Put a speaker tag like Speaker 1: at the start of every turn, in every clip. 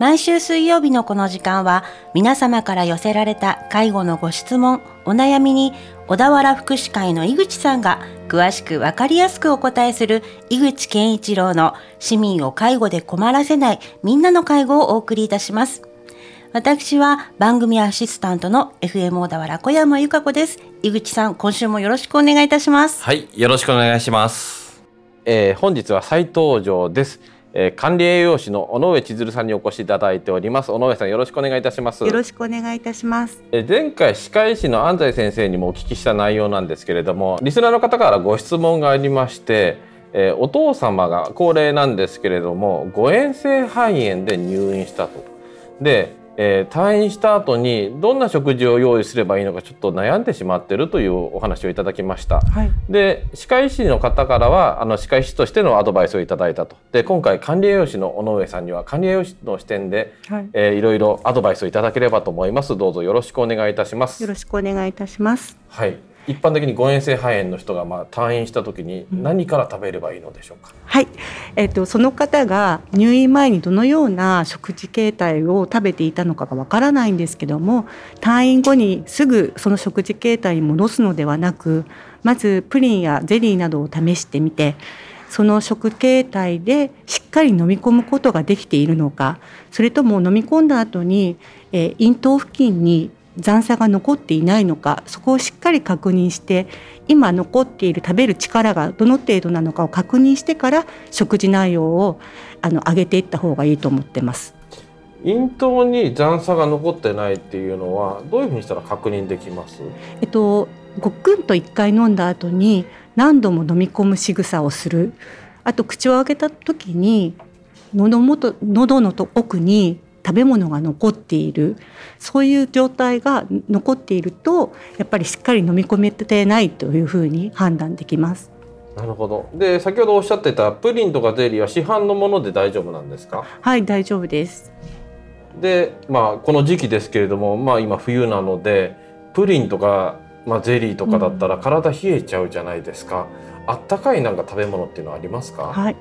Speaker 1: 毎週水曜日のこの時間は皆様から寄せられた介護のご質問、お悩みに小田原福祉会の井口さんが詳しくわかりやすくお答えする井口健一郎の市民を介護で困らせないみんなの介護をお送りいたします。私は番組アシスタントの FM 小田原小山由香子です。井口さん、今週もよろしくお願いいたします。
Speaker 2: はい、よろしくお願いします。
Speaker 3: えー、本日は再登場です。えー、管理栄養士の尾上千鶴さんにお越しいただいております。尾上さんよろしくお願いいたします。
Speaker 4: よろしくお願いいたします。
Speaker 3: えー、前回歯科医師の安西先生にもお聞きした内容なんですけれどもリスナーの方からご質問がありましてえー、お父様が高齢なんですけれども誤嚥性肺炎で入院したと。でえー、退院した後にどんな食事を用意すればいいのかちょっと悩んでしまっているというお話をいただきました。はい、で歯科医師の方からはあの歯科医師としてのアドバイスをいただいたと。で今回管理栄養士の尾上さんには管理栄養士の視点で、はいえー、いろいろアドバイスをいただければと思います。どうぞよろしくお願いいたします。
Speaker 4: よろしくお願いいたします。
Speaker 3: はい。一般的に誤嚥性肺炎の人がまあ退院した時に何から食べればいいのでしょうか、
Speaker 4: うん、はい、えーと、その方が入院前にどのような食事形態を食べていたのかがわからないんですけども退院後にすぐその食事形態に戻すのではなくまずプリンやゼリーなどを試してみてその食形態でしっかり飲み込むことができているのかそれとも飲み込んだ後に、えー、咽頭付近に残差が残っていないのかそこをしっかり確認して今残っている食べる力がどの程度なのかを確認してから食事内容をあの上げていった方がいいと思ってます。
Speaker 3: 咽頭に残差が残ってないっていうのはどういうふうにしたら確認できます？
Speaker 4: えっとごっくんと1回飲んだ後に何度も飲み込む仕草をする。あと口を開けた時に喉元喉の奥に食べ物が残っているそういう状態が残っているとやっぱりしっかり飲み込めてないというふうに判断できます。
Speaker 3: なるほど。で先ほどおっしゃってたプリンとかゼリーは市販のもので大丈夫なんですか？
Speaker 4: はい大丈夫です。
Speaker 3: でまあこの時期ですけれどもまあ今冬なのでプリンとかまあゼリーとかだったら体冷えちゃうじゃないですか。うん、あったかいなんか食べ物っていうのはありますか？
Speaker 4: はい。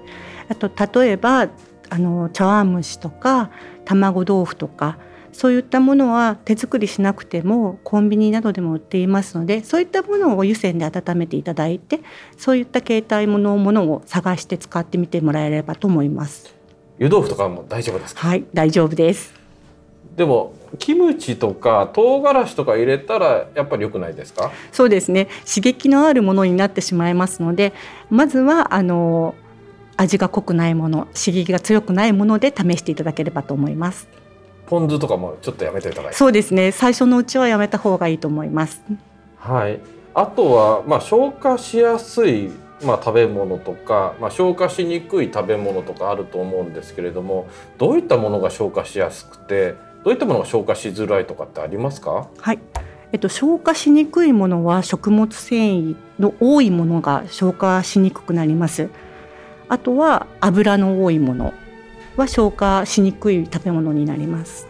Speaker 4: あと例えばあの茶碗蒸しとか卵豆腐とかそういったものは手作りしなくてもコンビニなどでも売っていますのでそういったものを湯煎で温めていただいてそういった携帯のものを探して使ってみてもらえればと思います。
Speaker 3: 湯豆腐とかも大丈夫ですか？
Speaker 4: はい大丈夫です。
Speaker 3: でもキムチとか唐辛子とか入れたらやっぱり良くないですか？
Speaker 4: そうですね。刺激のあるものになってしまいますのでまずはあの味が濃くないもの刺激が強くないもので試していただければと思います。
Speaker 3: ポン酢とかもちょっとやめていただいて
Speaker 4: そうですね。最初のうちはやめた方がいいと思います。
Speaker 3: はい。あとはまあ消化しやすいまあ、食べ物とか、まあ、消化しにくい食べ物とかあると思うんですけれどもどういったものが消化しやすくてどういったものが消化しづらいとかってありますか？
Speaker 4: はい。えっと、消化しにくいものは食物繊維の多いものが消化しにくくなります。あとは油の多いものは消化しにくい食べ物になります。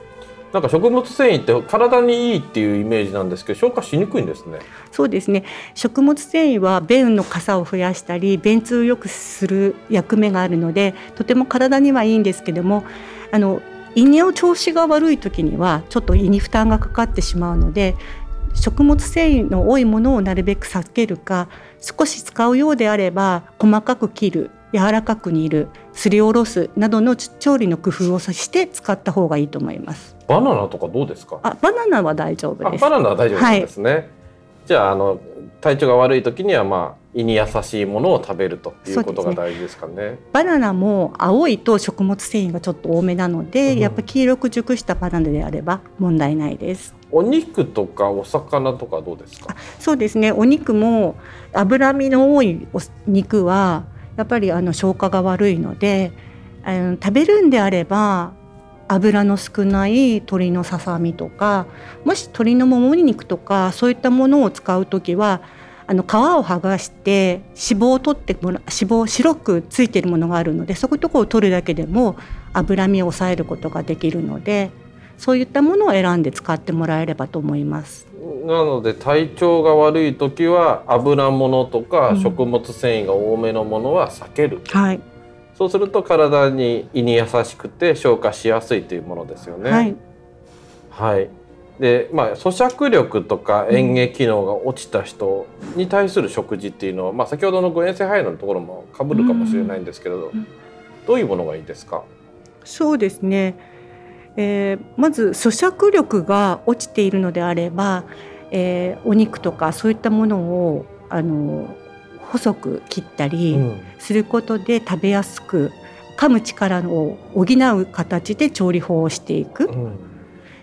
Speaker 3: なんか食物繊維って体にいいっていうイメージなんですけど消化しにくいんですね。
Speaker 4: そうですね。食物繊維は便の傘を増やしたり便通を良くする役目があるのでとても体にはいいんですけどもあの胃の調子が悪い時にはちょっと胃に負担がかかってしまうので食物繊維の多いものをなるべく避けるか少し使うようであれば細かく切る柔らかく煮るすりおろすなどの調理の工夫をして使った方がいいと思います。
Speaker 3: バナナとかどうですか？
Speaker 4: あバナナは大丈夫です。
Speaker 3: バナナは大丈夫ですね、はい、じゃああの体調が悪い時にはまあ胃に優しいものを食べるということが大事ですかね、ね、
Speaker 4: バナナも青いと食物繊維がちょっと多めなので、うん、やっぱ黄色く熟したバナナであれば問題ないです。
Speaker 3: お肉とかお魚とかどうですか
Speaker 4: そうですねお肉も脂身の多いお肉はやっぱりあの消化が悪いのであの食べるんであれば油の少ない鶏のささみとかもし鶏のもも肉とかそういったものを使う時はあの皮を剥がして脂肪を取ってもら脂肪白くついてるものがあるのでそういうところを取るだけでも脂身を抑えることができるのでそういったものを選んで使ってもらえればと思います。
Speaker 3: なので体調が悪い時は油物とか食物繊維が多めのものは避ける、
Speaker 4: うん、はい。
Speaker 3: そうすると体に胃に優しくて消化しやすいというものですよね。
Speaker 4: はい、
Speaker 3: はい。でまあ、咀嚼力とか嚥下機能が落ちた人に対する食事っていうのは、まあ、先ほどの誤嚥性肺炎のところもかぶるかもしれないんですけれど、
Speaker 4: うん。
Speaker 3: どういうものがいいですか？
Speaker 4: そうですね、えーまず咀嚼力が落ちているのであれば、えーお肉とかそういったものをあの細く切ったり
Speaker 3: うん
Speaker 4: することで食べやすく噛む力を補う形で調理法をしていく。
Speaker 3: うん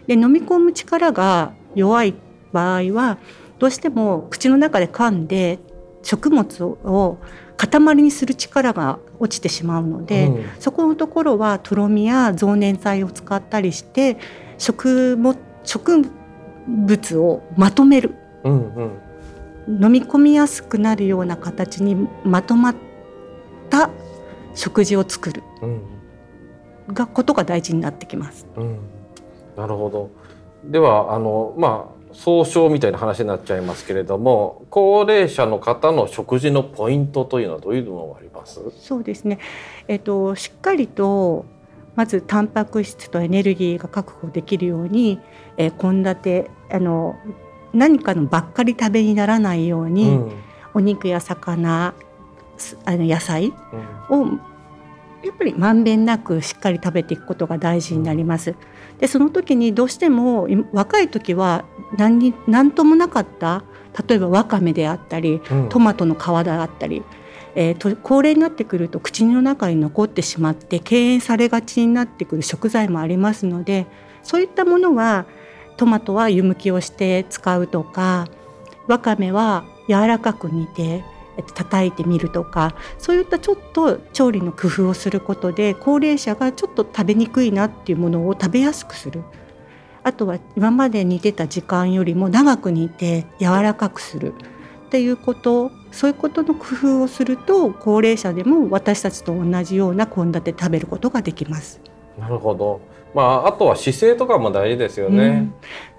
Speaker 4: で飲み込む力が弱い場合はどうしても口の中で噛んで食物を塊にする力が落ちてしまうので、
Speaker 3: うん。
Speaker 4: そこのところはとろみや増粘剤を使ったりして食も植物をまとめる。
Speaker 3: うんうん。
Speaker 4: 飲み込みやすくなるような形にまとまった食事を作る。
Speaker 3: うん。
Speaker 4: がことが大事になってきます。
Speaker 3: うん。なるほど。ではあのまあ総称みたいな話になっちゃいますけれども高齢者の方の食事のポイントというのはどういうのがあります？
Speaker 4: そうですね、えっと、しっかりとまずタンパク質とエネルギーが確保できるように献立、あの何かのばっかり食べにならないように、
Speaker 3: うん。
Speaker 4: お肉や魚すあの野菜
Speaker 3: うん
Speaker 4: をやっぱりまんべんなくしっかり食べていくことが大事になります。でその時にどうしてもい若い時は何に何ともなかった例えばわかめであったり
Speaker 3: うん
Speaker 4: トマトの皮であったり、えーと高齢になってくると口の中に残ってしまって敬遠されがちになってくる食材もありますのでそういったものはトマトは湯むきをして使うとかわかめは柔らかく煮てえっと叩いてみるとかそういったちょっと調理の工夫をすることで高齢者がちょっと食べにくいなっていうものを食べやすくするあとは今まで煮てた時間よりも長く煮て柔らかくするっていうことそういうことの工夫をすると高齢者でも私たちと同じような献立食べることができます。
Speaker 3: なるほど。まああとは姿勢とかも大事ですよ
Speaker 4: うん
Speaker 3: ね。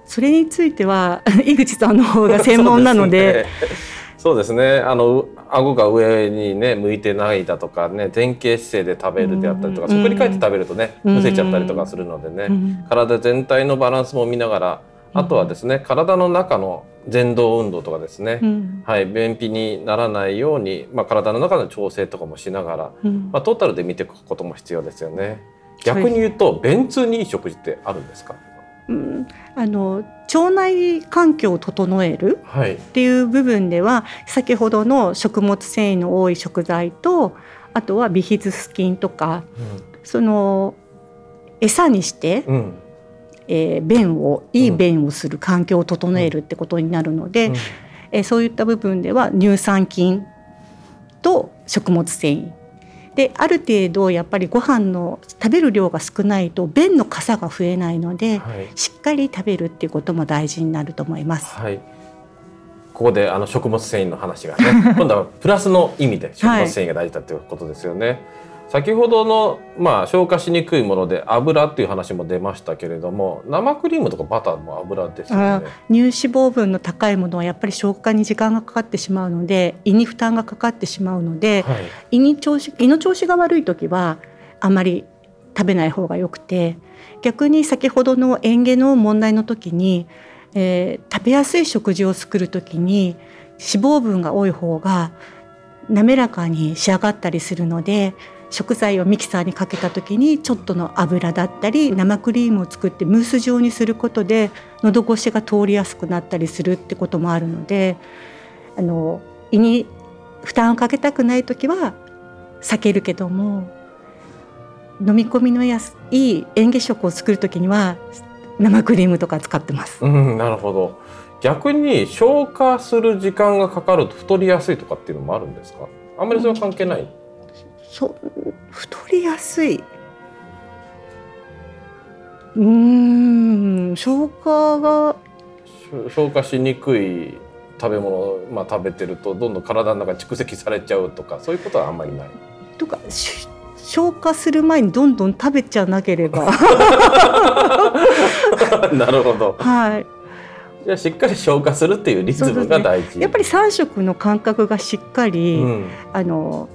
Speaker 4: それについては井口さんの方が専門なので
Speaker 3: そうですね。あのう顎が上にね向いてないだとかね前傾姿勢で食べるであったりとか、
Speaker 4: うん
Speaker 3: そこに返って食べるとね
Speaker 4: うん。
Speaker 3: むせちゃったりとかするのでね、
Speaker 4: うん。
Speaker 3: 体全体のバランスも見ながらあとはですね体の中の前動運動とかですね、
Speaker 4: うん。
Speaker 3: はい、便秘にならないように、まあ、体の中の調整とかもしながら、
Speaker 4: うん。
Speaker 3: まあ、トータルで見ていくことも必要ですよね。逆に言うと便通にいい食事ってあるんですか？
Speaker 4: うん。あの腸内環境を整える
Speaker 3: はい、
Speaker 4: っていう部分では先ほどの食物繊維の多い食材とあとはビフィズス菌とかその餌にして、
Speaker 3: うん。うん
Speaker 4: えー便をいい便をする環境を整えるってことになるので、えーそういった部分では乳酸菌と食物繊維である程度やっぱりご飯の食べる量が少ないと便の傘が増えないので、
Speaker 3: はい
Speaker 4: しっかり食べるっていうことも大事になると思います。
Speaker 3: はい。ここであの食物繊維の話がね、今度はプラスの意味で食物繊維が大事だということですよね。先ほどのまあ消化しにくいもので油っていう話も出ましたけれども、生クリームとかバターも油ですよ
Speaker 4: あ
Speaker 3: ね。
Speaker 4: 乳脂肪分の高いものはやっぱり消化に時間がかかってしまうので胃に負担がかかってしまうので、
Speaker 3: はい。
Speaker 4: 胃に調子胃の調子が悪い時はあまり食べない方がよくて逆に先ほどの嚥下の問題の時に、えー食べやすい食事を作る時に脂肪分が多い方が滑らかに仕上がったりするので食材をミキサーにかけた時にちょっとの油だったり生クリームを作ってムース状にすることで喉越しが通りやすくなったりするってこともあるのであの胃に負担をかけたくない時は避けるけども飲み込みのやすいい嚥下食を作る時には生クリームとか使ってます。
Speaker 3: うん、なるほど。逆に消化する時間がかかると太りやすいとかっていうのもあるんですか？あんまりそれは関係ない？
Speaker 4: そ太りやすいうーん消化が
Speaker 3: し消化しにくい食べ物を、まあ、食べてるとどんどん体の中に蓄積されちゃうとかそういうことはあんまりない。
Speaker 4: とかし消化する前にどんどん食べちゃなければ
Speaker 3: なるほど。
Speaker 4: はい
Speaker 3: じゃあしっかり消化するっていうリズムが大事。
Speaker 4: やっぱり3食の間隔がしっかり、
Speaker 3: うん
Speaker 4: あの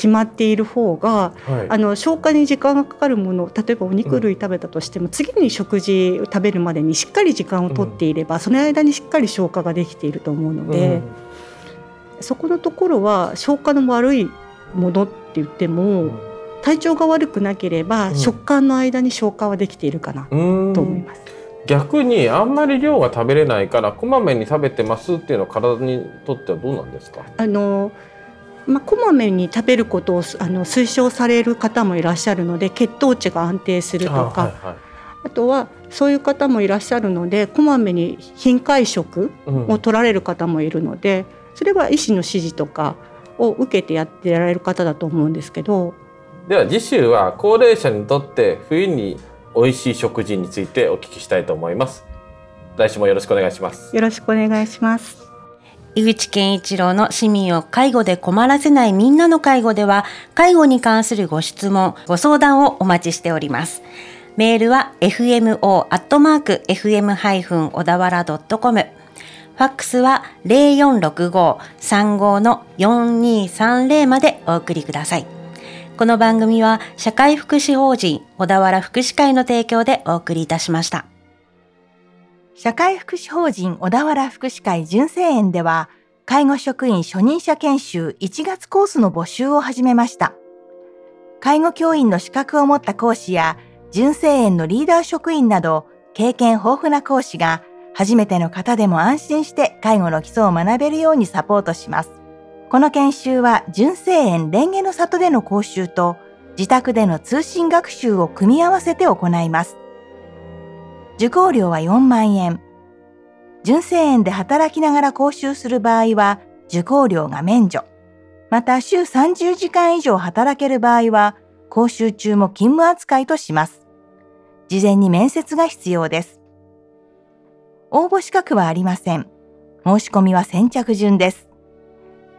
Speaker 4: 決まっている方が
Speaker 3: はい。
Speaker 4: あの消化に時間がかかるもの例えばお肉類食べたとしても、次に食事を食べるまでにしっかり時間をとっていれば、その間にしっかり消化ができていると思うので、そこのところは消化の悪いものって言っても、体調が悪くなければ、
Speaker 3: うん。
Speaker 4: 食感の間に消化はできているかな
Speaker 3: うんうん
Speaker 4: と思います。
Speaker 3: 逆にあんまり量が食べれないからこまめに食べてますっていうのは体にとってはどうなんですか？
Speaker 4: あのまあ、こまめに食べることをあの推奨される方もいらっしゃるので血糖値が安定するとか。あ,、
Speaker 3: あはいはい。
Speaker 4: とはそういう方もいらっしゃるのでこまめに頻回食
Speaker 3: うん
Speaker 4: を取られる方もいるのでそれは医師の指示とかを受けてやってられる方だと思うんですけど。
Speaker 3: では次週は高齢者にとって冬に美味しい食事についてお聞きしたいと思います。来週もよろしくお願いします。
Speaker 4: よろしくお願いします。
Speaker 1: 井口健一郎の市民を介護で困らせないみんなの介護では、介護に関するご質問、ご相談をお待ちしております。メールは fmo.fm- 小田原 .com。ファックスは0465-35-4230までお送りください。この番組は社会福祉法人小田原福祉会の提供でお送りいたしました。
Speaker 5: 社会福祉法人小田原福祉会純正園では、介護職員初任者研修1月コースの募集を始めました。介護教員の資格を持った講師や、純正園のリーダー職員など、経験豊富な講師が、初めての方でも安心して介護の基礎を学べるようにサポートします。この研修は、純正園蓮華の里での講習と、自宅での通信学習を組み合わせて行います。受講料は4万円。純正園で働きながら講習する場合は、受講料が免除。また、週30時間以上働ける場合は、講習中も勤務扱いとします。事前に面接が必要です。応募資格はありません。申し込みは先着順です。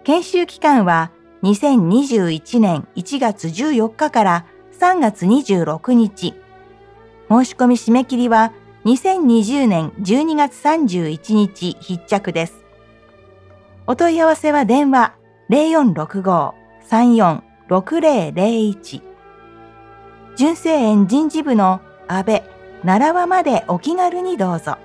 Speaker 5: 研修期間は2021年1月14日から3月26日。申し込み締め切りは2020年12月31日必着です。お問い合わせは電話0465-346001純正園人事部の安倍、奈良輪までお気軽にどうぞ。